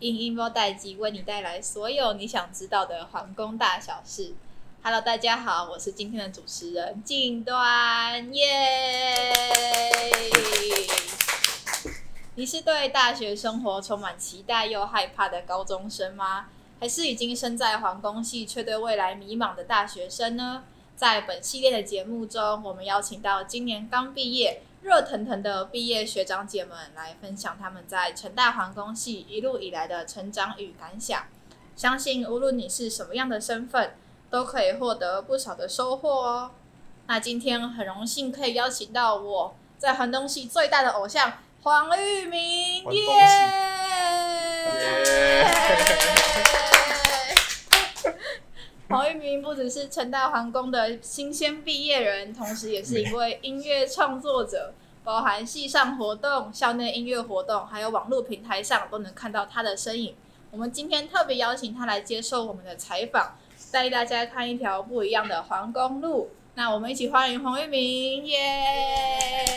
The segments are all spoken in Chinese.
因因无代志为你带来所有你想知道的环工大小事。Hello，大家好，我是今天的主持人静端，耶、你是对大学生活充满期待又害怕的高中生吗？还是已经身在环工系却对未来迷茫的大学生呢？在本系列的节目中，我们邀请到今年刚毕业、热腾腾的毕业学长姐们来分享他们在成大环工系一路以来的成长与感想。相信无论你是什么样的身份，都可以获得不少的收获哦。那今天很荣幸可以邀请到我在环东系最大的偶像黄玉明，耶！黄玉明不只是成大皇宫的新鲜毕业人，同时也是一位音乐创作者，包含系上活动、校内音乐活动，还有网络平台上都能看到他的身影。我们今天特别邀请他来接受我们的采访，带大家看一条不一样的皇宫路。那我们一起欢迎黄玉明，耶、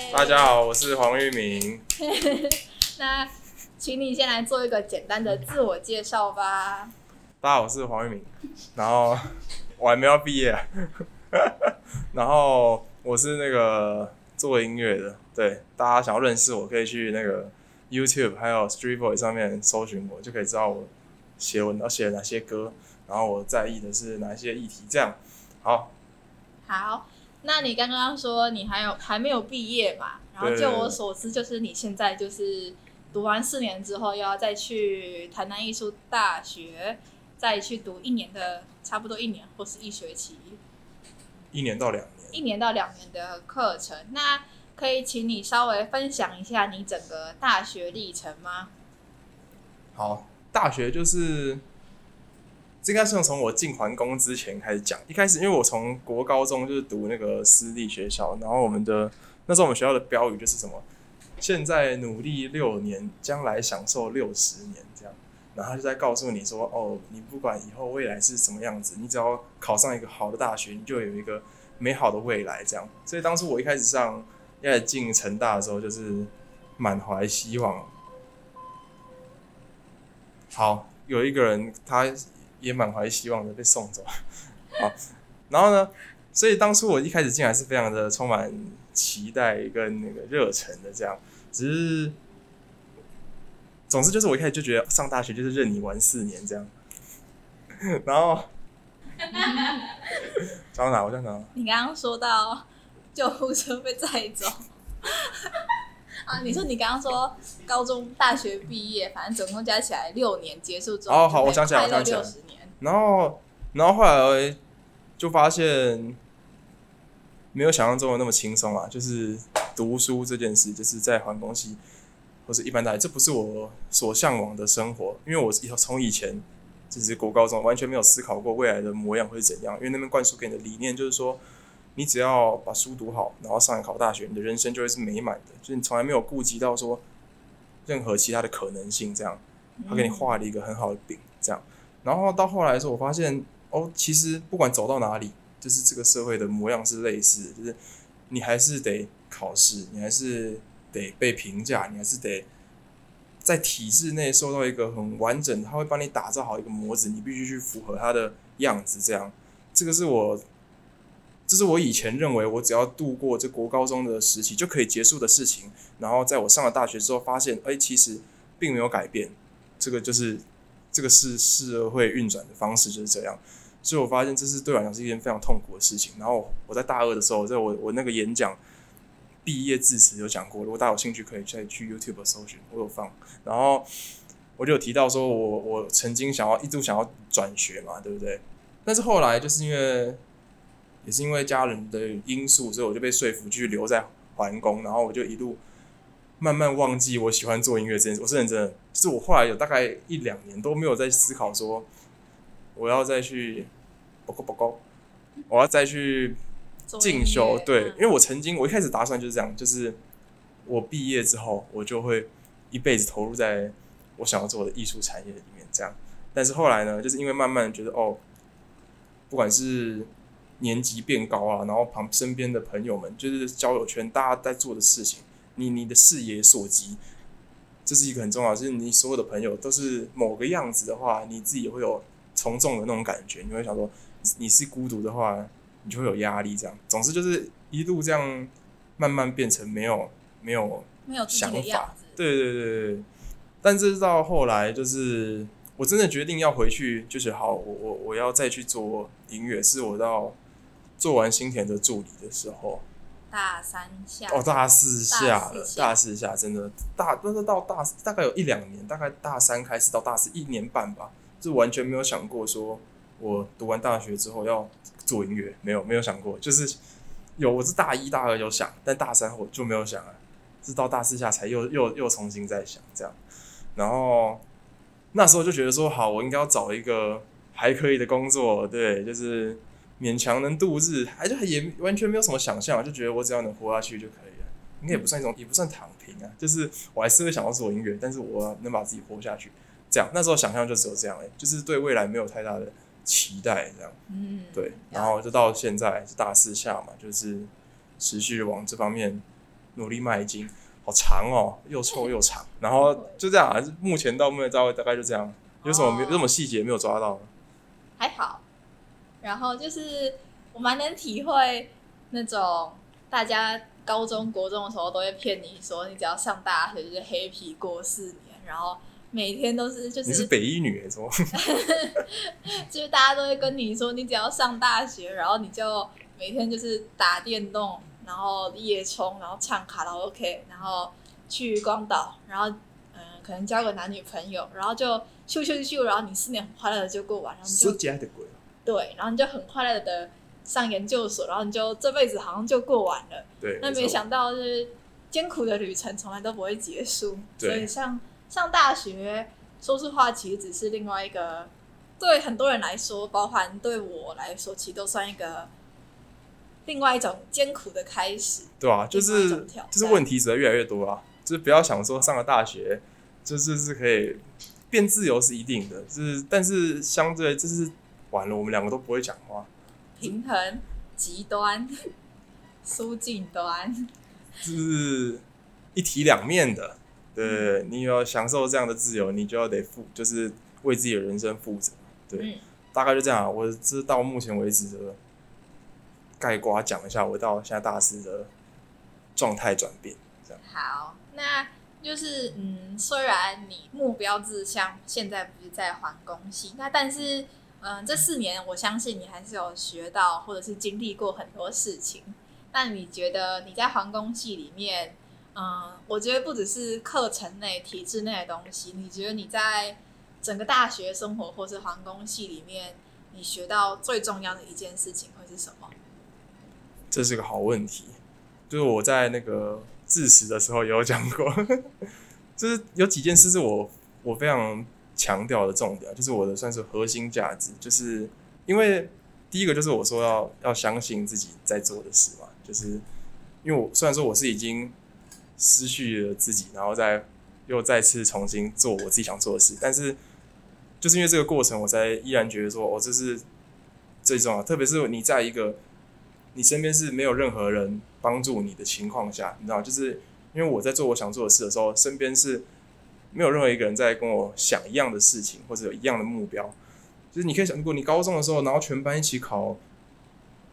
yeah!！大家好，我是黄玉明。那请你先来做一个简单的自我介绍吧。大家好，我是黄玉明，然后我还没有毕业啊，然后我是那个做音乐的，对，大家想要认识我，可以去那个 YouTube 还有 StreetVoice 上面搜寻我，就可以知道我写文要写哪些歌，然后我在意的是哪些议题，这样，好，好，那你刚刚说你还有还没有毕业嘛？然后就我所知，就是你现在就是读完四年之后，又要再去台南艺术大学。再去读一年的，差不多一年或是一学期，一年到两年，一年到两年的课程。那可以请你稍微分享一下你整个大学历程吗？好，大学就是，这应该是从我进环工之前开始讲。一开始，因为我从国高中就是读那个私立学校，然后我们的那时候我们学校的标语就是什么？现在努力六年，将来享受六十年。然后就在告诉你说：“哦，你不管以后未来是什么样子，你只要考上一个好的大学，你就有一个美好的未来。”这样，所以当初我一开始上，一开始进成大的时候，就是满怀希望。好，有一个人他也满怀希望的被送走。好，然后呢，所以当初我一开始进来是非常的充满期待跟那个热忱的，这样，只是。总之就是我一开始就觉得上大学就是任你玩四年这样，然后，讲到哪？我讲哪？你刚刚说到救护车被载走，啊？你说你刚刚说高中、大学毕业，反正总共加起来六年结束之后，哦，好，我想起来，我想起来，然后，然后后来就发现没有想象中的那么轻松啊，就是读书这件事，就是在环工系。或是一般大学，这不是我所向往的生活，因为我以后从以前就是国高中完全没有思考过未来的模样会是怎样，因为那边灌输给你的理念就是说，你只要把书读好，然后上来考大学，你的人生就会是美满的，就是你从来没有顾及到说任何其他的可能性，这样，他给你画了一个很好的饼，这样，然后到后来的时候，我发现哦，其实不管走到哪里，就是这个社会的模样是类似的，就是你还是得考试，你还是。得被评价，你还是得在体制内受到一个很完整，他会帮你打造好一个模子，你必须去符合他的样子。这样，这个是我，这是我以前认为我只要度过这国高中的时期就可以结束的事情。然后在我上了大学之后，发现，哎，其实并没有改变。这个就是这个是社会运转的方式就是这样。所以我发现这是对我来讲是一件非常痛苦的事情。然后我在大二的时候，在我我那个演讲。毕业致辞有讲过，如果大家有兴趣，可以再去 YouTube 搜寻，我有放。然后我就有提到说我，我曾经想要一度想要转学嘛，对不对？但是后来就是因为也是因为家人的因素，所以我就被说服继续留在环工。然后我就一路慢慢忘记我喜欢做音乐这件事。我是认真的，是我后来有大概一两年都没有在思考说我要再去不够不够，我要再去进修。对，因为我曾经我一开始打算就是这样，就是我毕业之后我就会一辈子投入在我想要做的艺术产业里面这样。但是后来呢，就是因为慢慢觉得哦，不管是年级变高啊，然后旁身边的朋友们，就是交友圈，大家在做的事情，你你的视野所及。这是一个很重要，就是你所有的朋友都是某个样子的话，你自己也会有从众的那种感觉。你会想说，你是孤独的话，你就会有压力。这样，总之就是一路这样慢慢变成没有没有没有想法。样对对对对。但是到后来，就是我真的决定要回去，就是好，我我我要再去做音乐，是我到做完新田的助理的时候。大三下哦，大四下了，大四下真的大，但是到大大概有一两年，大概大三开始到大四一年半吧，就完全没有想过说，我读完大学之后要做音乐，没有没有想过，就是有我是大一大二有想，但大三后就没有想了，是到大四下才又又又重新再想这样，然后那时候就觉得说，好，我应该要找一个还可以的工作，对，就是。勉强能度日，还就也完全没有什么想象，就觉得我只要能活下去就可以了。应该也不算一种，也不算躺平啊，就是我还是会想要做音乐，但是我能把自己活下去。这样那时候想象就只有这样，哎，就是对未来没有太大的期待，这样。嗯，对。然后就到现在是大四下嘛，就是持续往这方面努力迈进。好长哦，又臭又长。然后就这样啊，目前到目前大概就这样。有什么没有什么细节没有抓到？还好。然后就是我蛮能体会那种大家高中国中的时候都会骗你说，你只要上大学就是 happy 过四年，然后每天都是就是你是北一女没错，就是大家都会跟你说，你只要上大学，然后你就每天就是打电动，然后夜冲，然后唱卡拉 OK，然后去光岛，然后嗯可能交个男女朋友，然后就咻咻咻，然后你四年很快乐的就过完，然后就。对，然后你就很快乐的上研究所，然后你就这辈子好像就过完了。对，那没想到就是艰苦的旅程从来都不会结束。对，所以像上大学，说实话，其实只是另外一个对很多人来说，包含对我来说，其实都算一个另外一种艰苦的开始。对啊，就是就是问题只会越来越多啊，就是不要想说上了大学就是是可以变自由是一定的，就是但是相对就是。完了，我们两个都不会讲话。平衡、极端、疏近端，就是一体两面的。对，你要享受这样的自由，你就要得负，就是为自己的人生负责。对，嗯、大概就这样。我知到目前为止的概括讲一下，我到现在大四的状态转变。这样。好，那就是嗯，虽然你目标志向现在不是在环工系，那但是。嗯，这四年我相信你还是有学到，或者是经历过很多事情。那你觉得你在环工系里面，嗯，我觉得不只是课程内、体制内的东西，你觉得你在整个大学生活或是环工系里面，你学到最重要的一件事情会是什么？这是个好问题，就是我在那个致辞的时候也有讲过，就是有几件事是我我非常。强调的重点就是我的算是核心价值，就是因为第一个就是我说要要相信自己在做的事嘛，就是因为我虽然说我是已经失去了自己，然后再又再次重新做我自己想做的事，但是就是因为这个过程，我才依然觉得说，哦，这是最重要，特别是你在一个你身边是没有任何人帮助你的情况下，你知道，就是因为我在做我想做的事的时候，身边是。没有任何一个人在跟我想一样的事情，或者有一样的目标。就是你可以想，如果你高中的时候，然后全班一起考，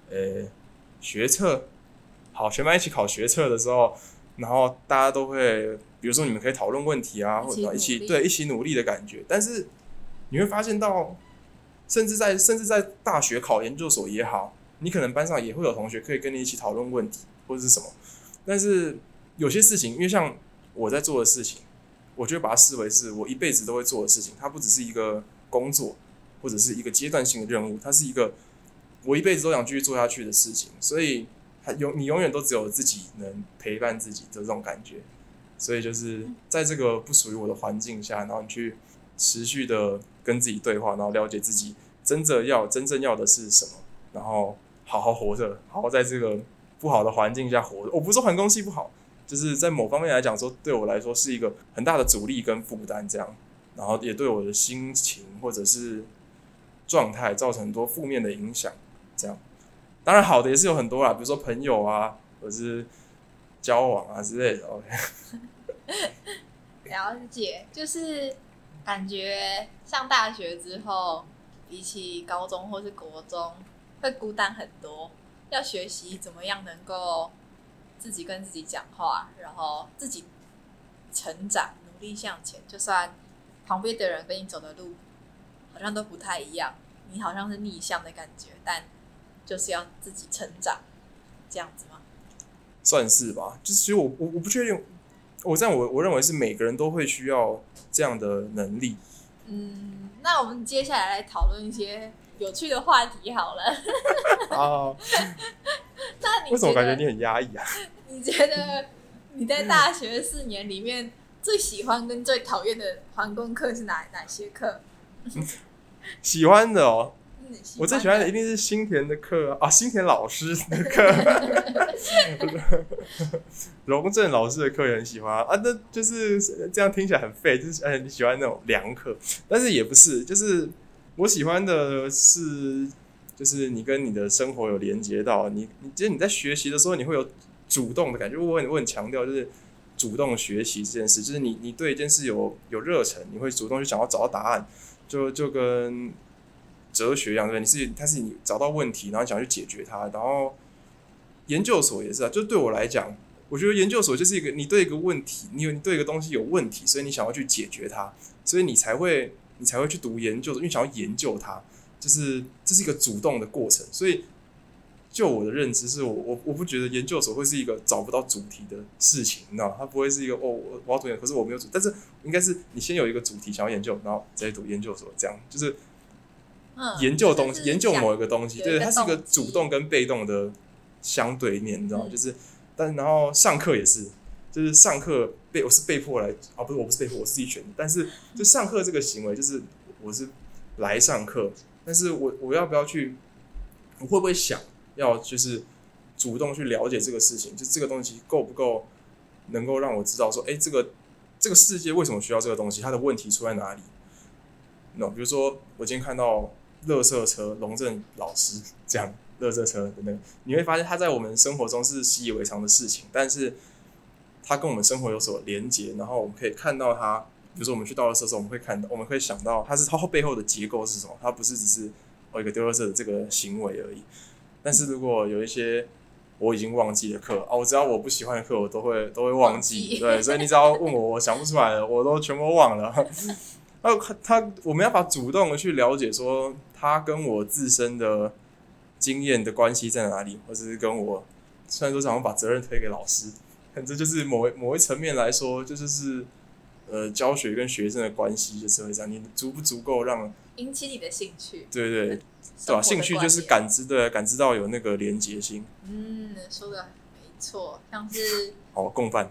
呃，学测，好，全班一起考学测的时候，然后大家都会，比如说你们可以讨论问题啊，或者一起对一起努力的感觉。但是你会发现到，甚至在甚至在大学考研究所也好，你可能班上也会有同学可以跟你一起讨论问题或者是什么。但是有些事情，因为像我在做的事情。我就把它视为是我一辈子都会做的事情，它不只是一个工作，或者是一个阶段性的任务，它是一个我一辈子都想继续做下去的事情。所以，还永你永远都只有自己能陪伴自己的这种感觉。所以，就是在这个不属于我的环境下，然后你去持续的跟自己对话，然后了解自己真正要真正要的是什么，然后好好活着，好好在这个不好的环境下活着。我不是说环工系不好，就是在某方面来讲说，对我来说是一个很大的阻力跟负担，这样，然后也对我的心情或者是状态造成很多负面的影响。当然好的也是有很多啦，比如说朋友啊，或是交往啊之类的。了解，就是感觉上大学之后，比起高中或是国中，会孤单很多。要学习怎么样能够自己跟自己讲话，然后自己成长，努力向前。就算旁边的人跟你走的路好像都不太一样，你好像是逆向的感觉，但。就是要自己成长，这样子吗？算是吧。就是其实我我我不确定，我这样我我认为是每个人都会需要这样的能力。嗯，那我们接下来来讨论一些有趣的话题好了。好。那你为什么感觉你很压抑啊？你觉得你在大学四年里面最喜欢跟最讨厌的环工课是哪哪些课？喜欢的哦。我最喜欢的一定是新田的课啊，啊，新田老师的课，荣正老师的课也很喜欢啊。那就是这样听起来很废，就是哎，你喜欢那种凉课，但是也不是，就是我喜欢的是，就是你跟你的生活有连接到你，你其实你在学习的时候，你会有主动的感觉。我很我很强调就是主动学习这件事，就是你你对一件事有有热忱，你会主动去想要找到答案，就就跟。哲学一样，对，你是他是你找到问题，然后想去解决它。然后研究所也是啊，就对我来讲，我觉得研究所就是一个你对一个问题，你有你对一个东西有问题，所以你想要去解决它，所以你才会你才会去读研究所，因为想要研究它，就是这是一个主动的过程。所以就我的认知是我我我不觉得研究所会是一个找不到主题的事情，你知道？它不会是一个哦，我要读研，可是我没有主，但是应该是你先有一个主题想要研究，然后再读研究所，这样就是。研究东西，研究某一个东西，对，它是一个主动跟被动的相对面，你知道吗？就是，但然后上课也是，就是上课被我是被迫来，啊，不是我不是被迫，我是自己选的。但是 就上课这个行为，就是我是来上课，但是我我要不要去，我会不会想要就是主动去了解这个事情，就这个东西够不够能够让我知道说，哎，这个这个世界为什么需要这个东西？它的问题出在哪里？那比如说我今天看到。垃圾车，龙正老师这样，垃圾车等等，你会发现他在我们生活中是习以为常的事情，但是他跟我们生活有所连接，然后我们可以看到他，比如说我们去倒垃圾的时候，我们会看到，我们会想到他是他背后的结构是什么，他不是只是哦一个丢垃圾的这个行为而已。但是如果有一些我已经忘记的课啊，我只要我不喜欢的课，我都会都会忘记，对，所以你只要问我，我想不出来了，我都全部忘了。那他，我们要把主动的去了解，说他跟我自身的经验的关系在哪里，或者是跟我，虽然说想要把责任推给老师，但这就是某一某一层面来说，就是是呃教学跟学生的关系就是会这样，你足不足够让引起你的兴趣？对对对，对吧？兴趣就是感知对，感知到有那个连结性。嗯，说的没错，像是。哦，共犯。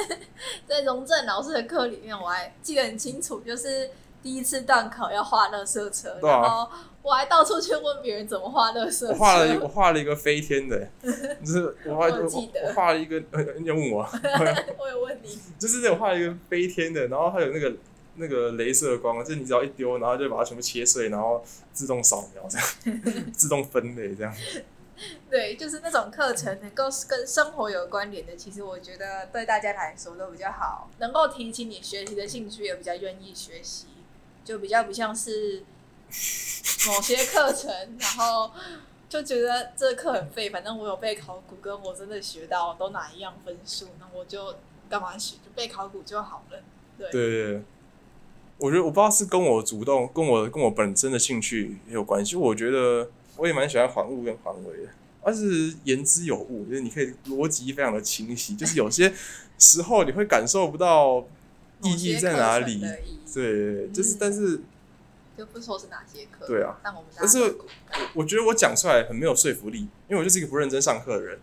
在荣正老师的课里面，我还记得很清楚，就是第一次段考要画乐色车，啊、然后我还到处去问别人怎么画乐色车。我画了，我画了一个飞天的，就是我画，我画了一个，你要问我？我有问你，就是那种画了一个飞天的，然后还有那个那个镭射光，就是你只要一丢，然后就把它全部切碎，然后自动扫描这样，自动分类这样。对，就是那种课程能够跟生活有关联的，其实我觉得对大家来说都比较好，能够提起你学习的兴趣，也比较愿意学习，就比较不像是某些课程，然后就觉得这课很废，反正我有背考古，跟我真的学到都哪一样分数，那我就干嘛学，就背考古就好了。对对对，我觉得我不知道是跟我主动，跟我跟我本身的兴趣也有关系，我觉得。我也蛮喜欢环物跟环维的，而是言之有物，就是你可以逻辑非常的清晰，就是有些时候你会感受不到意义在哪里，对，就是但是就不说是哪些课，对啊，但我们但是我我觉得我讲出来很没有说服力，因为我就是一个不认真上课的人，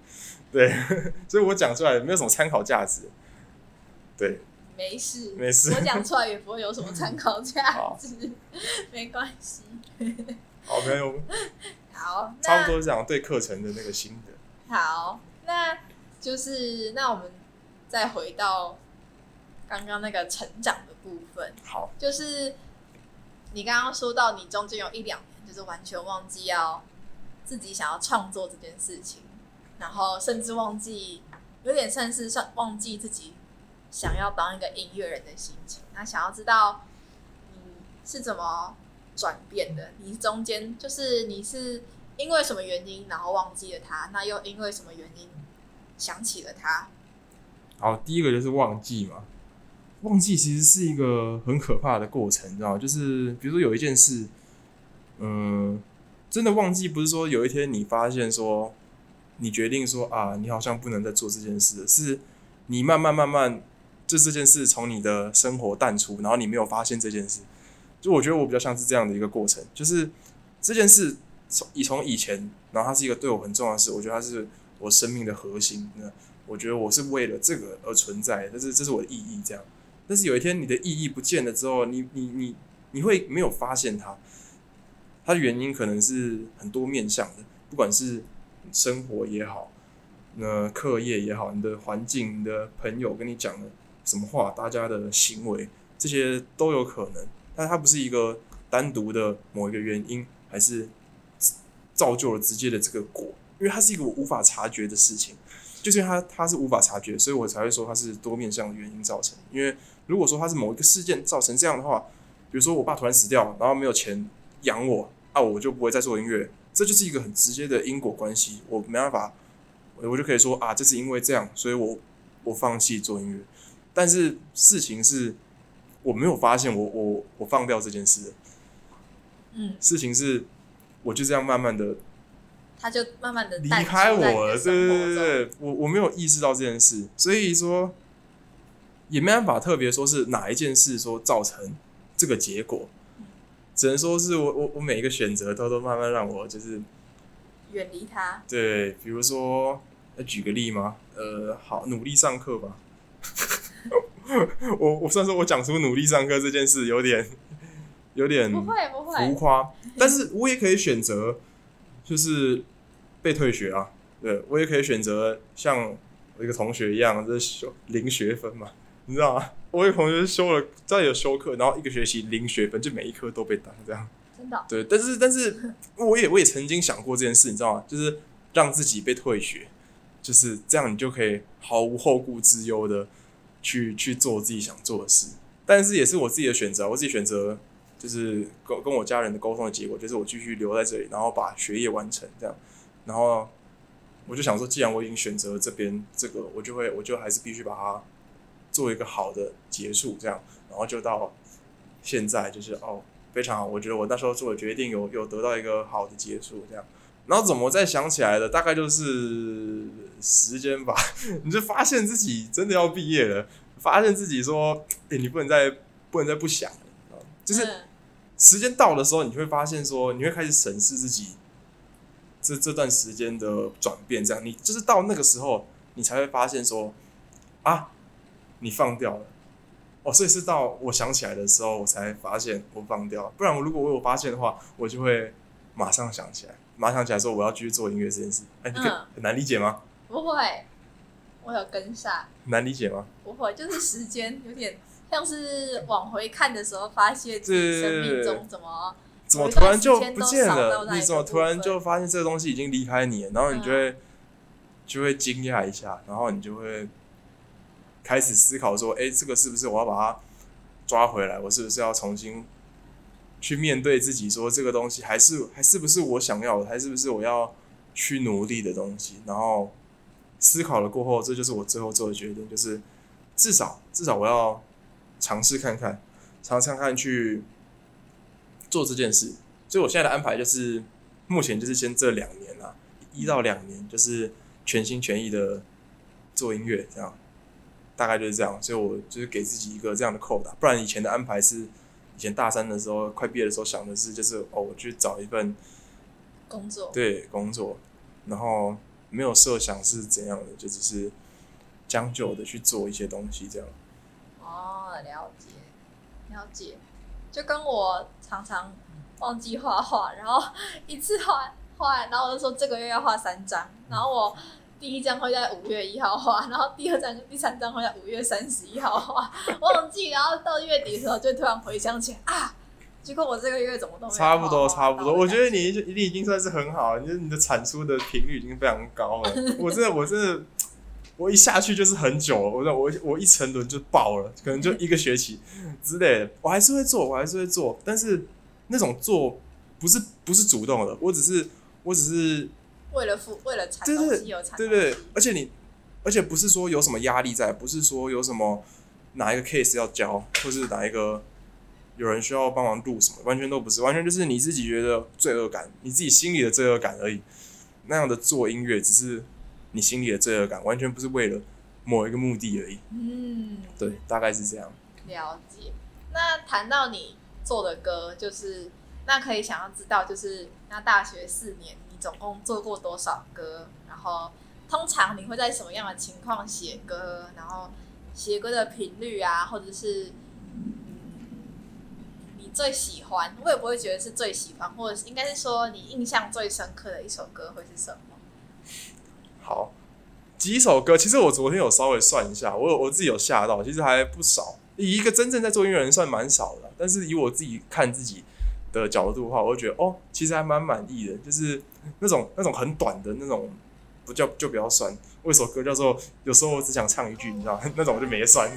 对，所以我讲出来没有什么参考价值，对，没事没事，我讲出来也不会有什么参考价 值，没关系。好，没有。好，差不多这样对课程的那个心得。好，那就是那我们再回到刚刚那个成长的部分。好，就是你刚刚说到你中间有一两年就是完全忘记要自己想要创作这件事情，然后甚至忘记有点像是算忘记自己想要当一个音乐人的心情。那想要知道你是怎么转变的？你中间就是你是因为什么原因，然后忘记了他？那又因为什么原因想起了他？好，第一个就是忘记嘛。忘记其实是一个很可怕的过程，你知道吗？就是比如说有一件事，嗯，真的忘记不是说有一天你发现说你决定说啊，你好像不能再做这件事了，是你慢慢慢慢就这件事从你的生活淡出，然后你没有发现这件事。就我觉得我比较像是这样的一个过程，就是这件事从以从以前，然后它是一个对我很重要的事，我觉得它是我生命的核心。那我觉得我是为了这个而存在，这是这是我的意义。这样，但是有一天你的意义不见了之后，你你你你会没有发现它，它的原因可能是很多面向的，不管是生活也好，那课业也好，你的环境、你的朋友跟你讲的什么话，大家的行为，这些都有可能。但它不是一个单独的某一个原因，还是造就了直接的这个果，因为它是一个我无法察觉的事情，就是因为它它是无法察觉，所以我才会说它是多面向的原因造成。因为如果说他是某一个事件造成这样的话，比如说我爸突然死掉，然后没有钱养我，啊我就不会再做音乐，这就是一个很直接的因果关系，我没办法，我就可以说啊，这是因为这样，所以我我放弃做音乐。但是事情是。我没有发现我，我我我放掉这件事。嗯，事情是，我就这样慢慢的，他就慢慢的离开我了。对对对对，我我没有意识到这件事，所以说也没办法特别说是哪一件事说造成这个结果，只能说是我我我每一个选择都都慢慢让我就是远离他。对，比如说，要举个例嘛？呃，好，努力上课吧。我我虽然说我讲出努力上课这件事有点有点不会不会浮夸，但是我也可以选择就是被退学啊，对，我也可以选择像我一个同学一样，就是修零学分嘛，你知道吗？我有同学修了再有修课，然后一个学期零学分，就每一科都被当这样，真的对，但是但是我也我也曾经想过这件事，你知道吗？就是让自己被退学，就是这样，你就可以毫无后顾之忧的。去去做自己想做的事，但是也是我自己的选择。我自己选择就是跟跟我家人的沟通的结果，就是我继续留在这里，然后把学业完成这样。然后我就想说，既然我已经选择了这边这个，我就会我就还是必须把它做一个好的结束这样。然后就到现在，就是哦非常好，我觉得我那时候做的决定有有得到一个好的结束这样。然后怎么再想起来的？大概就是时间吧。你就发现自己真的要毕业了，发现自己说：“哎，你不能再不能再不想了。”就是时间到的时候，你会发现说，你会开始审视自己这这段时间的转变。这样，你就是到那个时候，你才会发现说：“啊，你放掉了。”哦，所以是到我想起来的时候，我才发现我放掉了。不然，我如果我有发现的话，我就会马上想起来。马上想起来说我要继续做音乐这件事，哎、欸，你可以很难理解吗？不会，我有跟上。难理解吗？不会，就是时间有点像是往回看的时候，发现自己生命中怎么怎么突然就不见了？你怎么突然就发现这个东西已经离开你了？然后你就会、嗯、就会惊讶一下，然后你就会开始思考说：哎、这个是不是我要把它抓回来？我是不是要重新？去面对自己，说这个东西还是还是不是我想要的，还是不是我要去努力的东西。然后思考了过后，这就是我最后做的决定，就是至少至少我要尝试看看，尝试看看去做这件事。所以我现在的安排就是，目前就是先这两年啊，一到两年就是全心全意的做音乐，这样大概就是这样。所以我就是给自己一个这样的扣打，不然以前的安排是。以前大三的时候，快毕业的时候，想的是就是哦，我去找一份工作，对工作，然后没有设想是怎样的，就只是将就的去做一些东西这样。哦，了解，了解，就跟我常常忘记画画，然后 一次画画，然后我就说这个月要画三张，然后我第一张会在五月一号画，然后第二张、第三张会在五月三十一号画，忘记，然后到月底的时候就突然回想起来啊，结果我这个月怎么都差不多差不多，我觉得你你已经算是很好，你你的产出的频率已经非常高了，我真的我真的。我一下去就是很久了，我我我一沉沦就爆了，可能就一个学期 之类的。我还是会做，我还是会做，但是那种做不是不是主动的，我只是我只是为了付为了产东西有产对对，而且你而且不是说有什么压力在，不是说有什么哪一个 case 要交，或是哪一个有人需要帮忙录什么，完全都不是，完全就是你自己觉得罪恶感，你自己心里的罪恶感而已。那样的做音乐只是。你心里的罪恶感完全不是为了某一个目的而已。嗯，对，大概是这样。了解。那谈到你做的歌，就是那可以想要知道，就是那大学四年你总共做过多少歌？然后通常你会在什么样的情况写歌？然后写歌的频率啊，或者是，你最喜欢？我也不会觉得是最喜欢，或者是应该是说你印象最深刻的一首歌会是什么？好，几首歌，其实我昨天有稍微算一下，我我自己有吓到，其实还不少。以一个真正在做音乐人算蛮少的，但是以我自己看自己的角度的话，我会觉得哦，其实还蛮满意的。就是那种那种很短的那种，不叫就比较酸。我有首歌叫做有时候我只想唱一句，你知道，那种我就没算。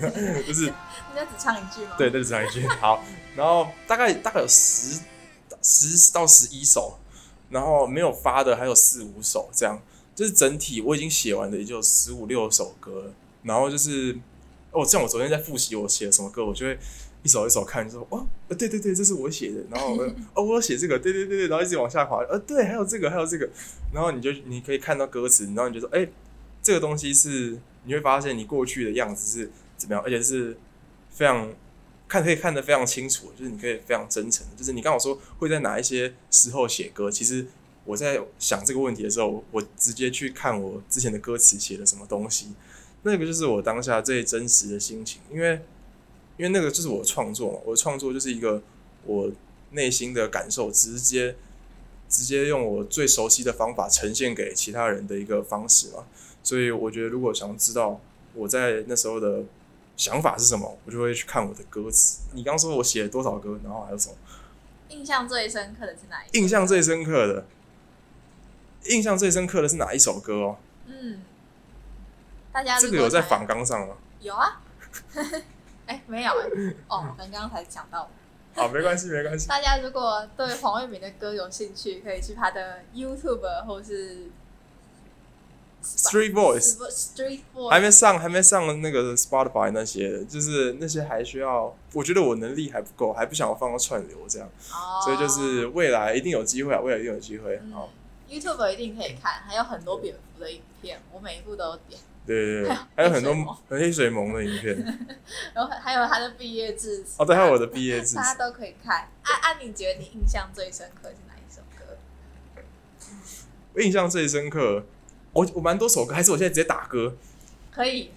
就是人家只唱一句吗？对，那只唱一句。好，然后大概大概有十十到十一首，然后没有发的还有四五首这样。就是整体我已经写完的也就十五六首歌了，然后就是哦，像我昨天在复习我写了什么歌，我就会一首一首看，就说哦，对对对，这是我写的，然后 哦，我写这个，对对对对，然后一直往下滑，呃，对，还有这个，还有这个，然后你就你可以看到歌词，然后你就说，哎，这个东西是你会发现你过去的样子是怎么样，而且是非常看可以看得非常清楚，就是你可以非常真诚，就是你刚好说会在哪一些时候写歌，其实。我在想这个问题的时候，我直接去看我之前的歌词写了什么东西，那个就是我当下最真实的心情，因为因为那个就是我创作嘛，我的创作就是一个我内心的感受，直接直接用我最熟悉的方法呈现给其他人的一个方式嘛，所以我觉得如果想知道我在那时候的想法是什么，我就会去看我的歌词。你刚说我写了多少歌，然后还有什么？印象最深刻的是哪一个？印象最深刻的。印象最深刻的是哪一首歌哦？嗯，大家这个有在访纲上吗？有啊，哎、欸，没有哎、欸，哦，刚刚才讲到。好，没关系，没关系。大家如果对黄伟明的歌有兴趣，可以去他的 YouTube 或是 Street Voice，Street Voice 还没上，还没上那个 Spotify 那些，就是那些还需要，我觉得我能力还不够，还不想要放到串流这样，哦、所以就是未来一定有机会啊，未来一定有机会，好、嗯。YouTube 一定可以看，还有很多蝙蝠的影片，我每一部都有点。对对对，还有很多很黑水虻的影片，然后还有他的毕业致辞。哦，对，还有我的毕业致辞，大家都可以看。啊啊，你觉得你印象最深刻是哪一首歌？我印象最深刻，我我蛮多首歌，还是我现在直接打歌？可以。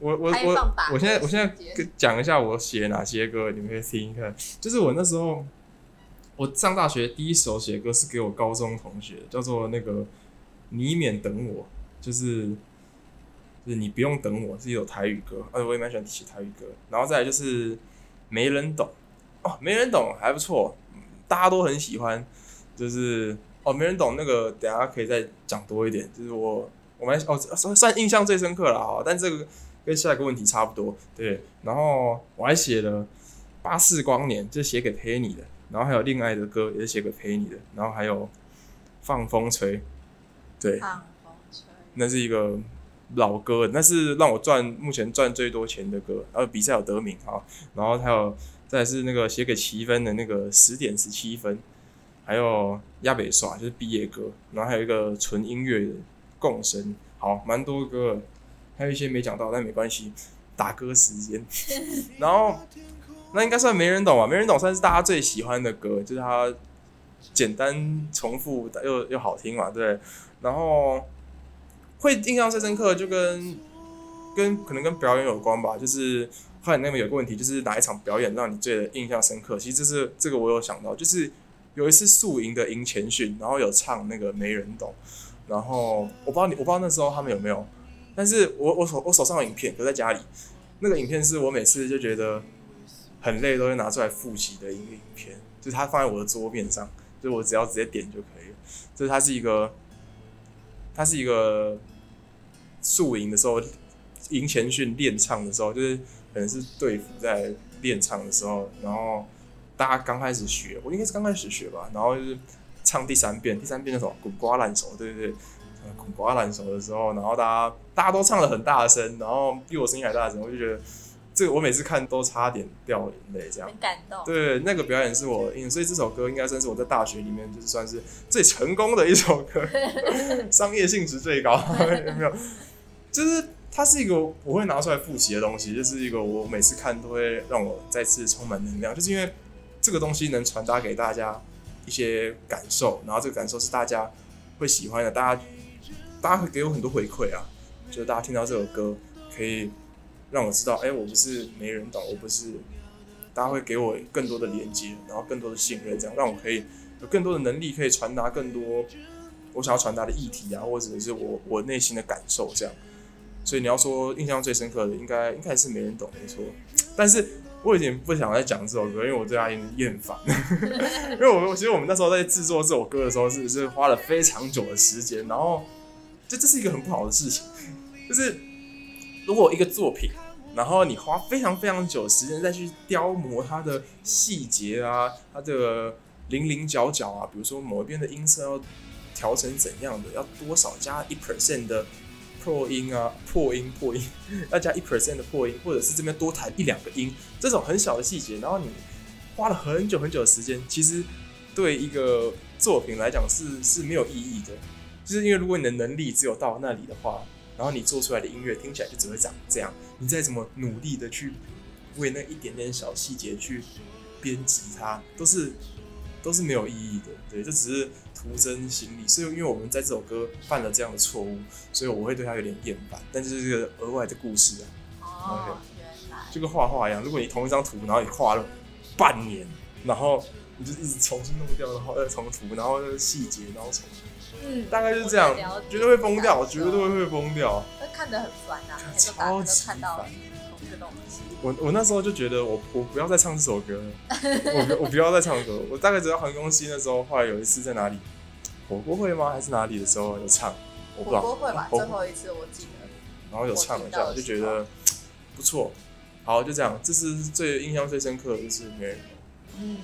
我我我，我现在我现在讲一下我写哪些歌，你们可以听一看。就是我那时候。我上大学第一首写歌是给我高中同学，叫做那个“你免等我”，就是就是你不用等我，是一首台语歌，而且我也蛮喜欢写台语歌。然后再来就是“没人懂”，哦，没人懂还不错，大家都很喜欢。就是哦，没人懂那个，等下可以再讲多一点。就是我我蛮哦算算印象最深刻了哈，但这个跟下一个问题差不多。对，然后我还写了《巴士光年》，就是写给陪你的。然后还有另外的歌也是写给陪你的，然后还有放风吹，对，放风吹，那是一个老歌，那是让我赚目前赚最多钱的歌，然后比赛有得名啊，然后还有再是那个写给七分的那个十点十七分，还有亚北耍就是毕业歌，然后还有一个纯音乐的共生，好，蛮多歌，还有一些没讲到，但没关系，打歌时间，然后。那应该算没人懂吧？没人懂算是大家最喜欢的歌，就是它简单重复又又好听嘛，对。然后会印象最深刻，就跟跟可能跟表演有关吧。就是后来那边有个问题，就是哪一场表演让你最印象深刻？其实这是这个我有想到，就是有一次宿营的营前训，然后有唱那个没人懂，然后我不知道你，我不知道那时候他们有没有，但是我我手我手上有影片，都在家里，那个影片是我每次就觉得很累都会拿出来复习的一个影片，就是它放在我的桌面上，就是我只要直接点就可以了，就是它是一个，它是一个宿营的时候，营前训练唱的时候，就是可能是队服在练唱的时候，然后。大家刚开始学，我应该是刚开始学吧，然后就是唱第三遍，第三遍那种滚瓜烂熟，对对对，滚瓜烂熟的时候，然后大家大家都唱的很大声，然后比我声音还大声，我就觉得这个我每次看都差点掉眼泪，这样很感动。对，那个表演是我，所以这首歌应该算是我在大学里面就是算是最成功的一首歌，商业性质最高，有没有？就是它是一个我会拿出来复习的东西，就是一个我每次看都会让我再次充满能量，就是因为。这个东西能传达给大家一些感受，然后这个感受是大家会喜欢的，大家大家会给我很多回馈啊，就是大家听到这首歌可以让我知道，哎，我不是没人懂，我不是，大家会给我更多的连接，然后更多的信任，这样让我可以有更多的能力，可以传达更多我想要传达的议题啊，或者是我我内心的感受这样。所以你要说印象最深刻的，应该应该是没人懂，没错，但是。我有点不想再讲这首歌，因为我对它厌厌烦。因为我其实我们那时候在制作这首歌的时候，是是花了非常久的时间，然后这这是一个很不好的事情，就是如果一个作品，然后你花非常非常久的时间再去雕磨它的细节啊，它的零零角角啊，比如说某一边的音色要调成怎样的，要多少加一 percent 的。破音啊，破音破音，要加一 percent 的破音，或者是这边多弹一两个音，这种很小的细节，然后你花了很久很久的时间，其实对一个作品来讲是是没有意义的，就是因为如果你的能力只有到那里的话，然后你做出来的音乐听起来就只会长这样，你再怎么努力的去为那一点点小细节去编辑它，都是都是没有意义的，对，这只是。徒增行李，所以因为我们在这首歌犯了这样的错误，所以我会对他有点厌烦。但是这个额外的故事啊。哦，okay. 原来就跟画画一样，如果你同一张图，然后你画了半年，然后你就一直重新弄掉，然后再重涂，然后细节，然后重，嗯，大概就是这样，绝对会崩掉，绝对会会崩掉。会看得很烦啊，超级烦。我我那时候就觉得我我不要再唱这首歌了，我我不要再唱歌。我大概知道环公西那时候，后来有一次在哪里火锅会吗？还是哪里的时候有唱？我不知道。火锅会吧，最后一次我记得。然后有唱一下，就觉得不错。好，就这样。这是最印象最深刻的就是没人。嗯。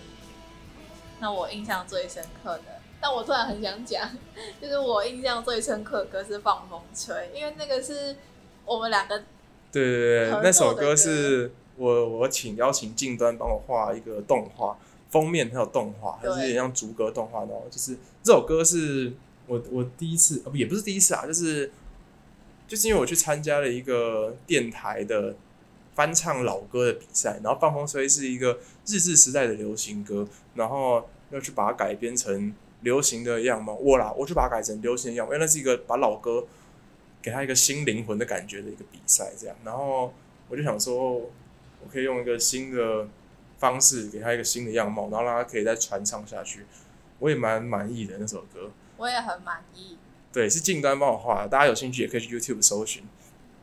那我印象最深刻的，但我突然很想讲，就是我印象最深刻的歌是《放风吹》，因为那个是我们两个。对对对，那首歌是我我请邀请近端帮我画一个动画封面，还有动画，还是有点像逐格动画的。就是这首歌是我我第一次，也不是第一次啊，就是就是因为我去参加了一个电台的翻唱老歌的比赛，然后《放风吹》是一个日治时代的流行歌，然后要去把它改编成流行的样貌。我啦，我去把它改成流行的样貌，因为那是一个把老歌。给他一个新灵魂的感觉的一个比赛，这样，然后我就想说，我可以用一个新的方式给他一个新的样貌，然后让他可以再传唱下去。我也蛮满意的那首歌，我也很满意。对，是近端帮我画的，大家有兴趣也可以去 YouTube 搜寻。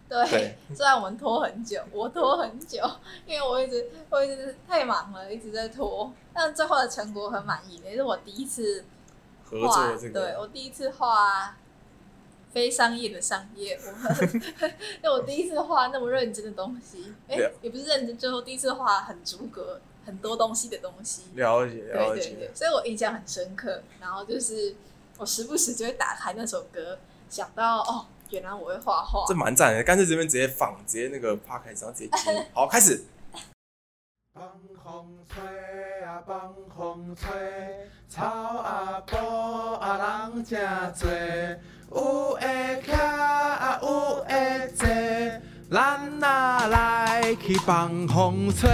对，对虽然我们拖很久，我拖很久，因为我一直我一直太忙了，一直在拖，但最后的成果很满意，也是我第一次合作这个，对我第一次画。非商业的商业，我，因为我第一次画那么认真的东西，哎、欸，也不是认真，最后第一次画很逐格，很多东西的东西。了解，了解。对对对，所以我印象很深刻。然后就是我时不时就会打开那首歌，想到哦，原来我会画画。这蛮赞的，干脆这边直接放，直接那个趴开，然后直接接。好，开始。放风吹啊，放风吹，草啊，布啊，人真多。有会徛，有会坐，咱哪来去？放风吹。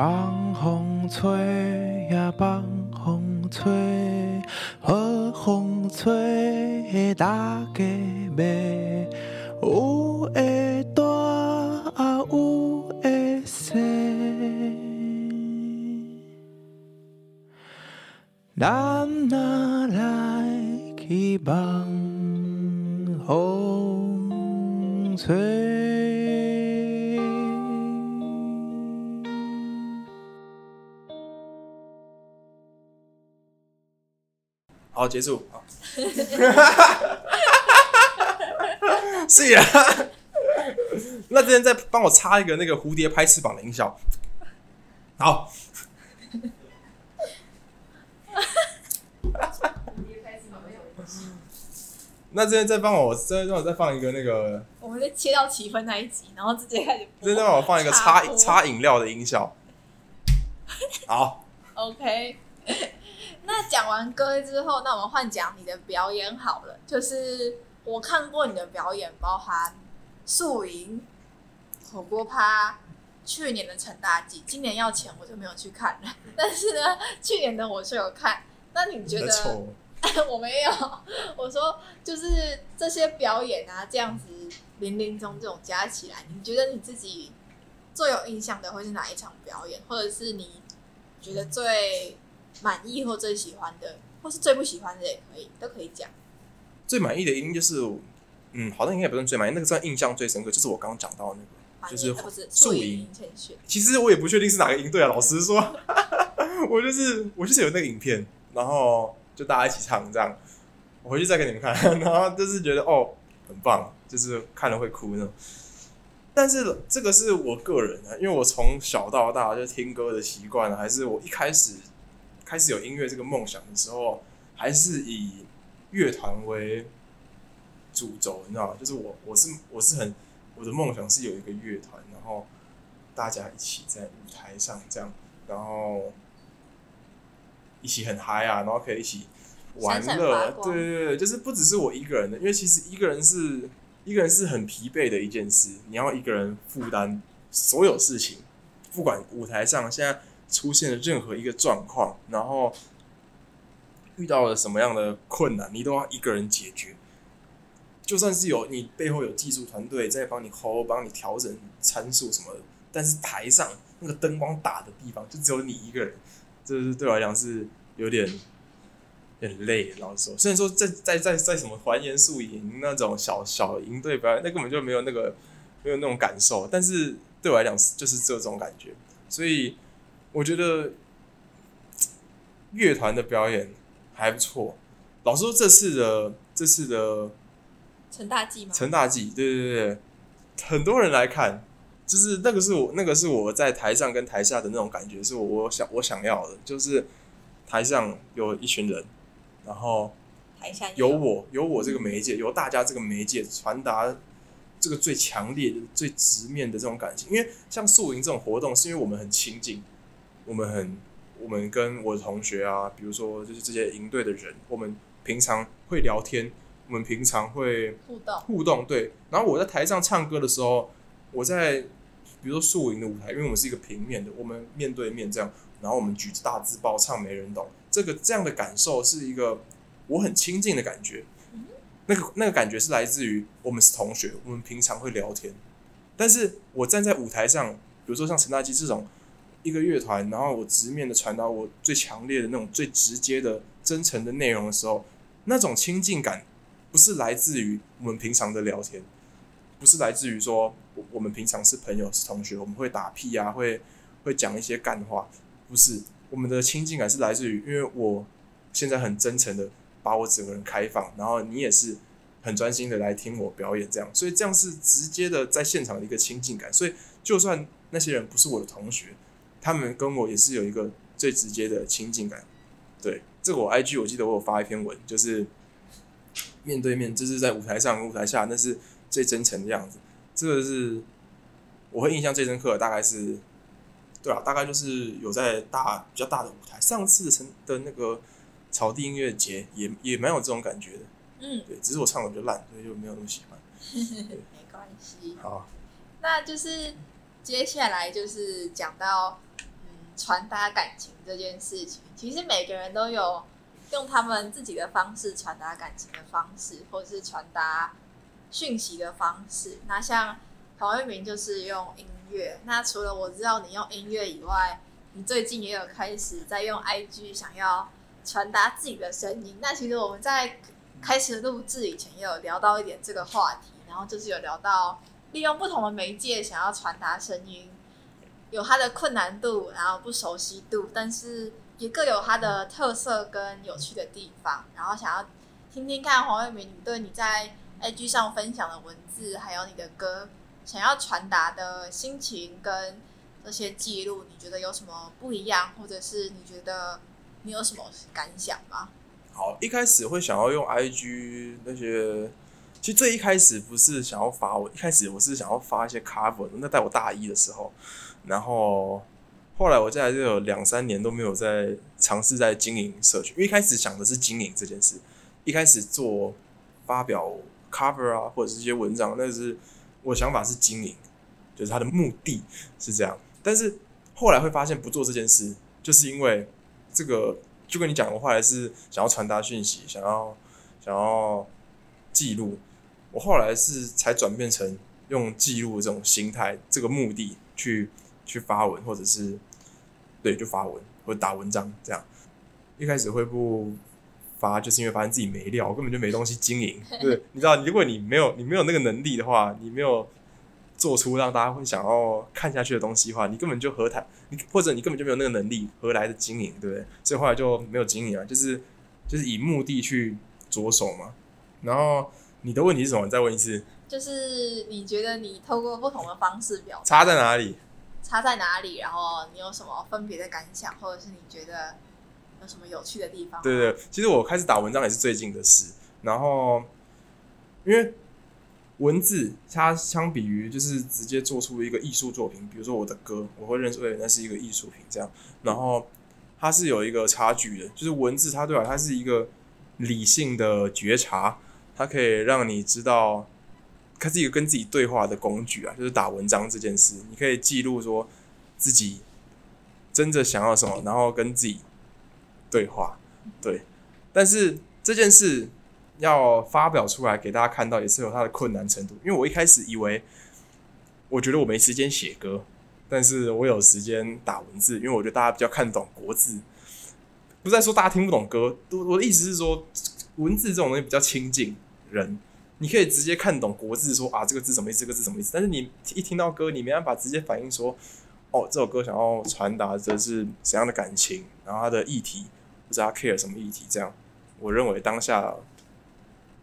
放风吹呀，放风吹，好风吹，大家要有的大啊，有的细，咱哪来去放风吹？好，结束。好，是呀。那这边再帮我插一个那个蝴蝶拍翅膀的音效。好。那这边再帮我，再让我再放一个那个。我们再切到七分那一集，然后直接开始。再让我放一个插插饮料的音效。好。OK。那讲完歌之后，那我们换讲你的表演好了。就是我看过你的表演，包含宿营、火锅趴、去年的成大季，今年要钱我就没有去看了。但是呢，去年的我是有看。那你觉得？我没有。我说，就是这些表演啊，这样子林林总总加起来，你觉得你自己最有印象的会是哪一场表演，或者是你觉得最？满意或最喜欢的，或是最不喜欢的也可以，都可以讲。最满意的一定就是，嗯，好像应该也不算最满意，那个算印象最深刻，就是我刚刚讲到的那个，就是宿营。其实我也不确定是哪个营队啊，老实说，我就是我就是有那个影片，然后就大家一起唱这样，我回去再给你们看，然后就是觉得哦，很棒，就是看了会哭那种。但是这个是我个人的，因为我从小到大就听歌的习惯，还是我一开始。开始有音乐这个梦想的时候，还是以乐团为主轴，你知道吗？就是我，我是我是很我的梦想是有一个乐团，然后大家一起在舞台上这样，然后一起很嗨啊，然后可以一起玩乐，对对对，就是不只是我一个人的，因为其实一个人是一个人是很疲惫的一件事，你要一个人负担所有事情，不管舞台上现在。出现了任何一个状况，然后遇到了什么样的困难，你都要一个人解决。就算是有你背后有技术团队在帮你 hold、帮你调整参数什么的，但是台上那个灯光打的地方就只有你一个人，这是对我来讲是有点很累。老实说，虽然说在在在在什么还原宿营那种小小营队表演，那根本就没有那个没有那种感受，但是对我来讲就是这种感觉，所以。我觉得乐团的表演还不错。老实说，这次的这次的成大季吗？成大季，对对对，很多人来看，就是那个是我那个是我在台上跟台下的那种感觉，是我我想我想要的，就是台上有一群人，然后台下有我有我这个媒介，有大家这个媒介传达这个最强烈的、最直面的这种感情。因为像宿营这种活动，是因为我们很亲近。我们很，我们跟我的同学啊，比如说就是这些营队的人，我们平常会聊天，我们平常会互动互动，对。然后我在台上唱歌的时候，我在比如说宿营的舞台，因为我们是一个平面的，我们面对面这样，然后我们举着大字报唱没人懂，这个这样的感受是一个我很亲近的感觉。那个那个感觉是来自于我们是同学，我们平常会聊天，但是我站在舞台上，比如说像陈大基这种一个乐团，然后我直面的传达我最强烈的那种最直接的真诚的内容的时候，那种亲近感不是来自于我们平常的聊天，不是来自于说我们平常是朋友是同学，我们会打屁啊，会会讲一些干话，不是，我们的亲近感是来自于，因为我现在很真诚的。把我整个人开放，然后你也是很专心的来听我表演，这样，所以这样是直接的在现场的一个亲近感。所以就算那些人不是我的同学，他们跟我也是有一个最直接的亲近感。对，这个我 IG 我记得我有发一篇文，就是面对面，就是在舞台上、舞台下，那是最真诚的样子。这个是我会印象最深刻的，大概是，对啊，大概就是有在大比较大的舞台，上次成的那个。草地音乐节也也蛮有这种感觉的，嗯，对，只是我唱的比较烂，所以就没有那么喜欢。没关系。好，那就是接下来就是讲到嗯传达感情这件事情。其实每个人都有用他们自己的方式传达感情的方式，或是传达讯息的方式。那像黄伟明就是用音乐。那除了我知道你用音乐以外，你最近也有开始在用 IG 想要。传达自己的声音。那其实我们在开始录制以前也有聊到一点这个话题，然后就是有聊到利用不同的媒介想要传达声音，有它的困难度，然后不熟悉度，但是也各有它的特色跟有趣的地方。然后想要听听看黄伟明，你对你在 IG 上分享的文字，还有你的歌，想要传达的心情跟这些记录，你觉得有什么不一样，或者是你觉得？你有什么感想吗？好，一开始会想要用 IG 那些，其实最一开始不是想要发我，一开始我是想要发一些 cover。那在我大一的时候，然后后来我现在就有两三年都没有在尝试在经营社群，因为一开始想的是经营这件事，一开始做发表 cover 啊，或者是一些文章，那是我想法是经营，就是它的目的是这样。但是后来会发现不做这件事，就是因为。这个就跟你讲的话，还是想要传达讯息，想要想要记录。我后来是才转变成用记录这种心态，这个目的去去发文，或者是对，就发文或者打文章这样。一开始会不发，就是因为发现自己没料，根本就没东西经营。对，你知道，如果你没有你没有那个能力的话，你没有。做出让大家会想要看下去的东西的话，你根本就何谈？你或者你根本就没有那个能力，何来的经营，对不对？所以后来就没有经营啊，就是就是以目的去着手嘛。然后你的问题是什么？你再问一次。就是你觉得你透过不同的方式表达，差在哪里？差在哪里？然后你有什么分别的感想，或者是你觉得有什么有趣的地方？对对，其实我开始打文章也是最近的事。然后因为。文字，它相比于就是直接做出一个艺术作品，比如说我的歌，我会认为那是一个艺术品这样。然后它是有一个差距的，就是文字它对吧？它是一个理性的觉察，它可以让你知道，它是一个跟自己对话的工具啊。就是打文章这件事，你可以记录说自己真的想要什么，然后跟自己对话。对，但是这件事。要发表出来给大家看到，也是有它的困难程度。因为我一开始以为，我觉得我没时间写歌，但是我有时间打文字，因为我觉得大家比较看懂国字。不是在说大家听不懂歌，我的意思是说，文字这种东西比较亲近人，你可以直接看懂国字说，啊这个字什么意思，这个字什么意思。但是你一听到歌，你没办法直接反映说，哦这首歌想要传达的是怎样的感情，然后它的议题，不知道他 care 什么议题。这样，我认为当下。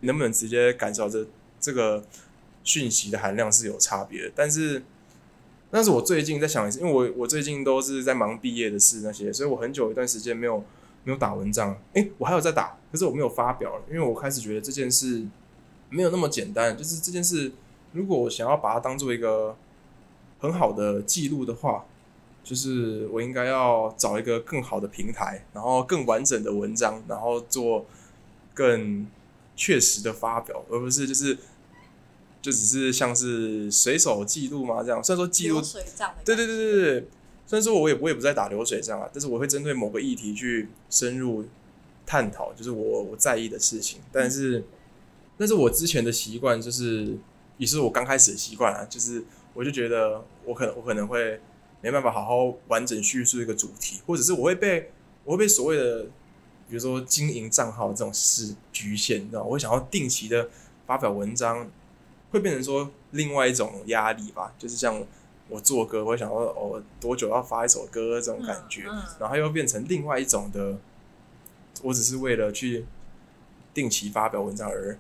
能不能直接感受这这个讯息的含量是有差别的？但是，但是我最近在想一次，因为我我最近都是在忙毕业的事那些，所以我很久一段时间没有没有打文章。诶、我还有在打，可是我没有发表了，因为我开始觉得这件事没有那么简单。就是这件事，如果我想要把它当做一个很好的记录的话，就是我应该要找一个更好的平台，然后更完整的文章，然后做更。确实的发表，而不是就是就只是像是随手记录嘛这样。虽然说记录，对对对对对，虽然说我也我也不再打流水账啊，但是我会针对某个议题去深入探讨，就是我我在意的事情。但是，但是我之前的习惯就是，也是我刚开始的习惯啊，就是我就觉得我可能我可能会没办法好好完整叙述一个主题，或者是我会被我会被所谓的比如说经营账号这种事局限，你知道，我会想要定期的发表文章，会变成说另外一种压力吧，就是像。我做歌，我会想说，哦，多久要发一首歌这种感觉，嗯嗯、然后又变成另外一种的，我只是为了去定期发表文章而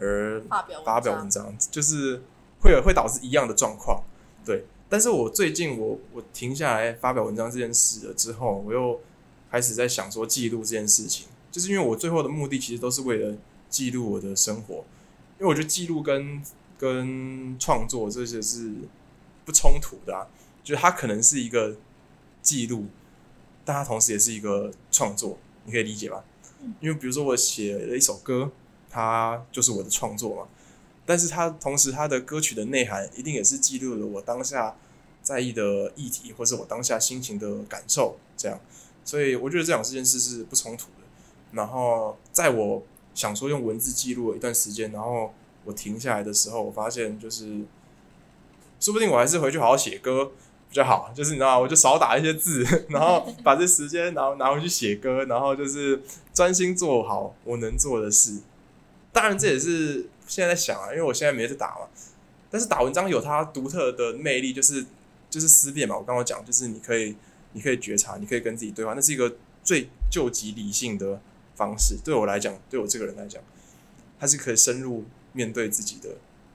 而发表文章，就是会有会导致一样的状况，对。但是我最近我我停下来发表文章这件事了之后，我又开始在想说记录这件事情，就是因为我最后的目的其实都是为了记录我的生活，因为我觉得记录跟跟创作这些是。不冲突的啊，就是它可能是一个记录，但它同时也是一个创作，你可以理解吧？因为比如说我写了一首歌，它就是我的创作嘛，但是它同时它的歌曲的内涵一定也是记录了我当下在意的议题，或是我当下心情的感受，这样，所以我觉得这两件事是不冲突的。然后在我想说用文字记录了一段时间，然后我停下来的时候，我发现就是。说不定我还是回去好好写歌比较好，就是你知道，我就少打一些字，然后把这时间然后拿回去写歌，然后就是专心做好我能做的事。当然这也是现在在想啊，因为我现在没在打嘛。但是打文章有它独特的魅力，就是就是思辨嘛。我刚刚讲，就是你可以你可以觉察，你可以跟自己对话，那是一个最救急理性的方式。对我来讲，对我这个人来讲，它是可以深入面对自己的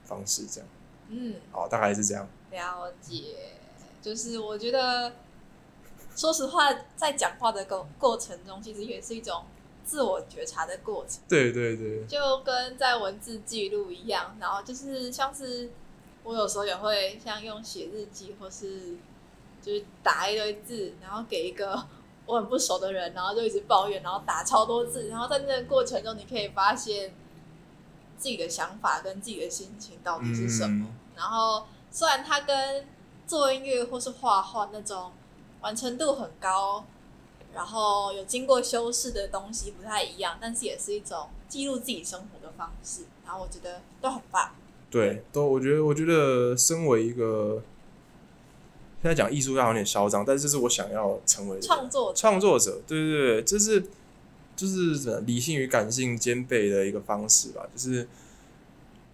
方式，这样。嗯，好，大概是这样。了解，就是我觉得，说实话，在讲话的过过程中，其实也是一种自我觉察的过程。对对对，就跟在文字记录一样，然后就是像是我有时候也会像用写日记，或是就是打一堆字，然后给一个 我很不熟的人，然后就一直抱怨，然后打超多字，然后在那个过程中，你可以发现。自己的想法跟自己的心情到底是什么？嗯、然后虽然它跟做音乐或是画画那种完成度很高，然后有经过修饰的东西不太一样，但是也是一种记录自己生活的方式。然后我觉得都很棒。对，都我觉得，我觉得身为一个现在讲艺术家有点嚣张，但是这是我想要成为创作者。创作者，对对对，这是。就是理性与感性兼备的一个方式吧。就是，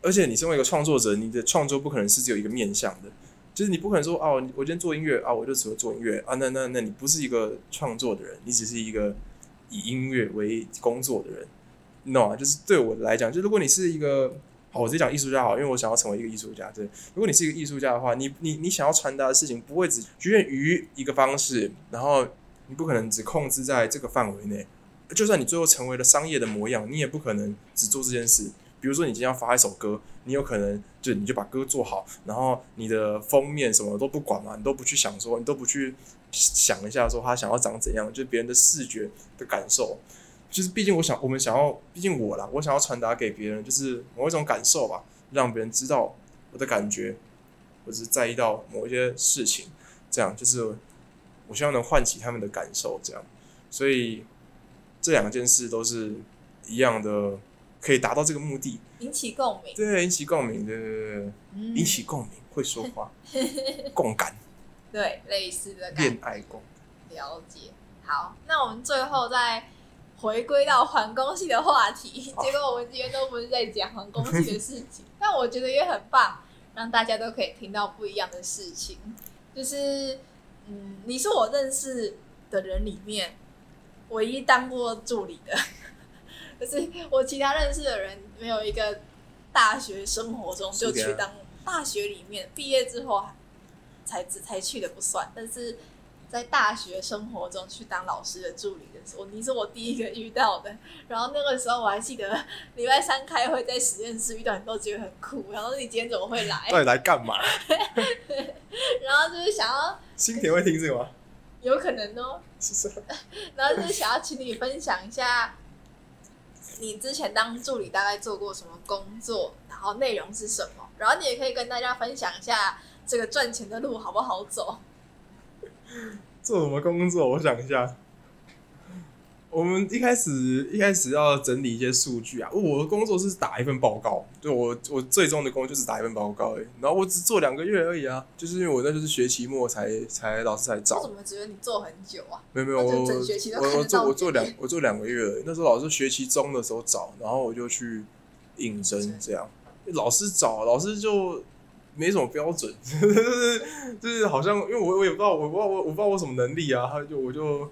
而且你身为一个创作者，你的创作不可能是只有一个面向的。就是你不可能说哦，我今天做音乐啊，我就只会做音乐啊。那那那你不是一个创作的人，你只是一个以音乐为工作的人，你懂吗？就是对我来讲，就如果你是一个好，我直接讲艺术家好，因为我想要成为一个艺术家。对，如果你是一个艺术家的话，你你你想要传达的事情不会只局限于一个方式，然后你不可能只控制在这个范围内。就算你最后成为了商业的模样，你也不可能只做这件事。比如说，你今天要发一首歌，你有可能就你就把歌做好，然后你的封面什么都不管嘛，你都不去想说，你都不去想一下说他想要长怎样，就是别人的视觉的感受。就是毕竟我想，我们想要，毕竟我啦，我想要传达给别人就是某一种感受吧，让别人知道我的感觉，或者是在意到某一些事情，这样就是我希望能唤起他们的感受，这样，所以。这两件事都是一样的，可以达到这个目的，引起共鸣。对，引起共鸣，对对对，嗯、引起共鸣，会说话，共感，对，类似的感觉，恋爱共，了解。好，那我们最后再回归到环工系的话题。好结果我们今天都不是在讲环工系的事情，但我觉得也很棒，让大家都可以听到不一样的事情。就是，嗯，你是我认识的人里面。唯一当过助理的，可是我其他认识的人没有一个大学生活中就去当大学里面毕业之后才才去的不算，但是在大学生活中去当老师的助理的时候，你是我第一个遇到的。然后那个时候我还记得礼拜三开会在实验室遇到很多，觉得很酷。然后你今天怎么会来？到底来干嘛？然后就是想要新田会听这个吗？有可能哦，然后就是想要请你分享一下，你之前当助理大概做过什么工作，然后内容是什么，然后你也可以跟大家分享一下这个赚钱的路好不好走。做什么工作？我想一下。我们一开始一开始要整理一些数据啊，我的工作是打一份报告，对，我我最终的工作就是打一份报告而已，然后我只做两个月而已啊，就是因为我那就是学期末才才老师才找。我怎么觉得你做很久啊？没有没有，我我我做我做两我做两个月而已，那时候老师学期中的时候找，然后我就去应征这样，老师找老师就没什么标准，就是就是好像因为我我也不知道我不知道我我不知道我什么能力啊，他就我就。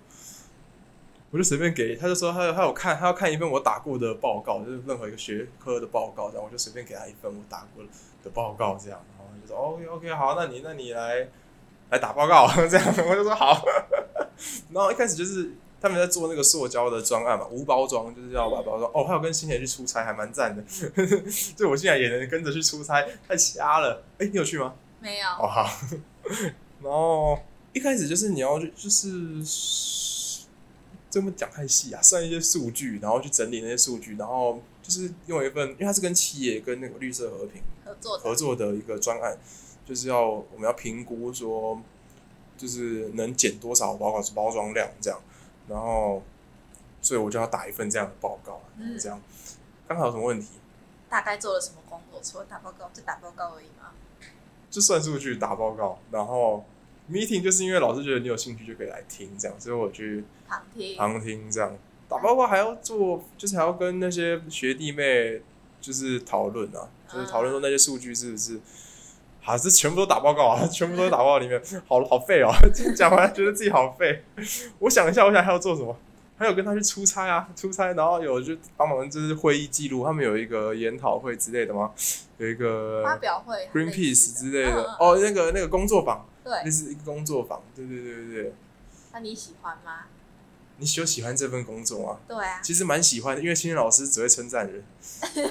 我就随便给，他就说他他有看，他要看一份我打过的报告，就是任何一个学科的报告，然后我就随便给他一份我打过的报告，这样，然后就说 OK OK 好，那你那你来来打报告，这样，我就说好。然后一开始就是他们在做那个塑胶的专案嘛，无包装，就是要把包装。哦，还有跟新田去出差，还蛮赞的。就我现在也能跟着去出差，太瞎了。哎，你有去吗？没有。哦好。然后一开始就是你要就是。这么讲太细啊，算一些数据，然后去整理那些数据，然后就是用一份，因为它是跟企业跟那个绿色和平合作合作的一个专案，就是要我们要评估说，就是能减多少包包包装量这样，然后所以我就要打一份这样的报告，嗯，这样刚好有什么问题？大概做了什么工作？除了打报告，就打报告而已吗？就算数据打报告，然后。Meeting 就是因为老师觉得你有兴趣就可以来听这样，所以我去旁听旁听这样打报告还要做，就是还要跟那些学弟妹就是讨论啊，就是讨论说那些数据是不是，好、啊，这全部都打报告啊，全部都打报告里面，好好废哦，讲完觉得自己好废。我想一下，我想还要做什么？还有跟他去出差啊，出差，然后有就帮忙就是会议记录，他们有一个研讨会之类的吗？有一个发表会，Greenpeace 之类的、嗯、哦，那个那个工作坊。对，那是一个工作坊，对对对对对。那你喜欢吗？你喜不喜欢这份工作啊？对啊，其实蛮喜欢的，因为青年老师只会称赞人。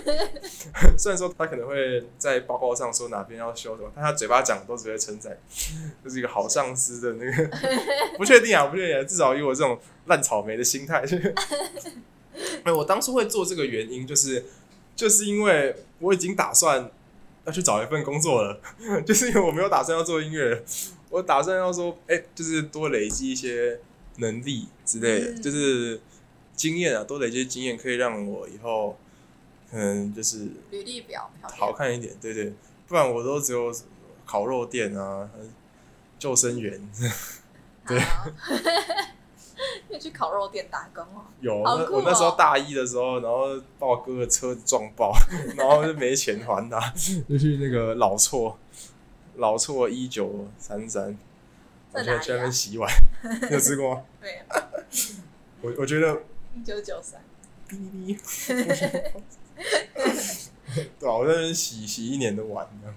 虽然说他可能会在报告上说哪边要修什么，但他嘴巴讲的都只会称赞，就是一个好上司的那个。不确定啊，不确定啊，至少以我这种烂草莓的心态，哎，我当初会做这个原因，就是就是因为我已经打算。要去找一份工作了，就是因为我没有打算要做音乐，我打算要说，哎、欸，就是多累积一些能力之类的，嗯、就是经验啊，多累积经验可以让我以后，可能就是履历表好看一点，对，对。对，不然我都只有烤肉店啊，救生员，对。可以去烤肉店打工哦。有，哦、我那时候大一的时候，然后把我哥的车子撞爆，然后就没钱还他，就去那个老错，老错一九三三，我现在去那边洗碗，你有吃过吗？对、啊。我我觉得一九九三。哔哔。对啊，我在那边洗洗一年的碗呢。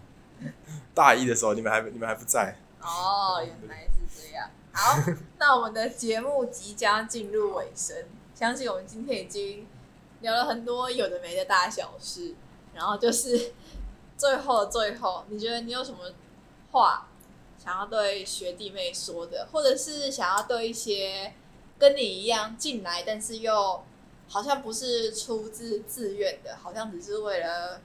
大一的时候，你们还你们还不在。哦，原来是这样。好，那我们的节目即将进入尾声，相信我们今天已经聊了很多有的没的大小事，然后就是最后最后，你觉得你有什么话想要对学弟妹说的，或者是想要对一些跟你一样进来，但是又好像不是出自自愿的，好像只是为了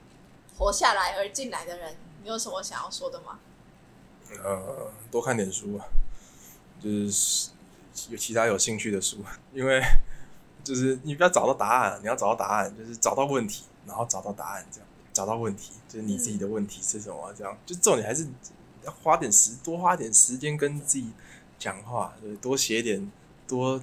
活下来而进来的人，你有什么想要说的吗？呃，多看点书啊。就是有其他有兴趣的书，因为就是你不要找到答案，你要找到答案，就是找到问题，然后找到答案，这样找到问题就是你自己的问题是什么？这样就重点还是花点时多花点时间跟自己讲话，对，多写点，多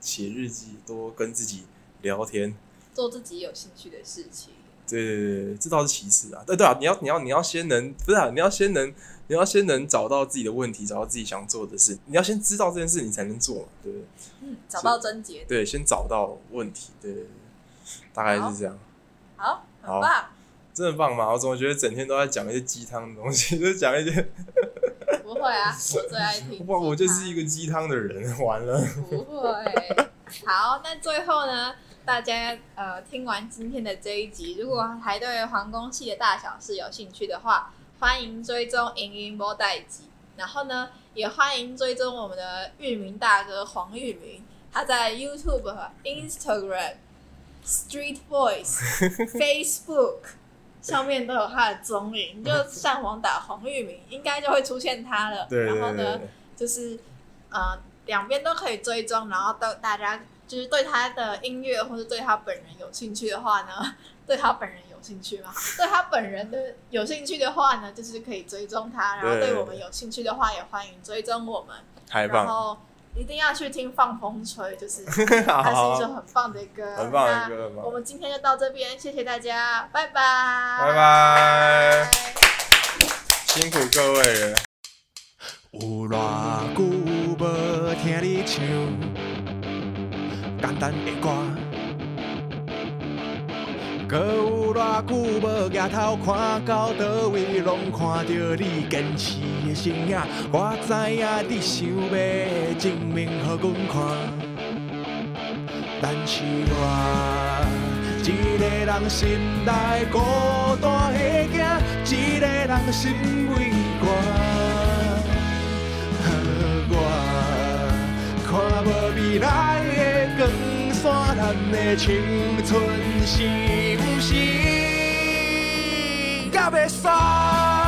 写日记，多跟自己聊天，做自己有兴趣的事情。对对对，这倒是其次啊。对对啊，你要你要你要先能不是啊？你要先能你要先能找到自己的问题，找到自己想做的事。你要先知道这件事，你才能做嘛，对不对？嗯，找到症结。对，先找到问题，对对对，大概是这样。好，好，很棒。真的棒吗？我怎么觉得整天都在讲一些鸡汤的东西，就是讲一些。不会啊，我最爱听。哇，我就是一个鸡汤的人，完了。不会。好，那最后呢？大家呃听完今天的这一集，如果还对皇宫系的大小事有兴趣的话，欢迎追踪影音波代集。然后呢，也欢迎追踪我们的玉明大哥黄玉明，他在 YouTube、Instagram、Street Voice、Facebook 上面都有他的踪影，你 就上网打黄玉明，应该就会出现他了。然后呢，就是呃两边都可以追踪，然后都大家就是对他的音乐或者对他本人有兴趣的话呢，对他本人有兴趣吗？对他本人的有兴趣的话呢，就是可以追踪他，然后对我们有兴趣的话，也欢迎追踪我们。然后一定要去听放风吹，就是 它是一首很棒的歌。很棒的歌。我们今天就到这边，谢谢大家，拜拜。拜拜。辛苦各位了。有偌久无听你唱简单的歌。阁有偌久无抬头看到倒位，拢看着你坚持的身影。我知影你想要证明予阮看，但是我一个人心内孤单的囝，一个人心为寒。我看无未来的光线，咱的青春是。是甲要煞。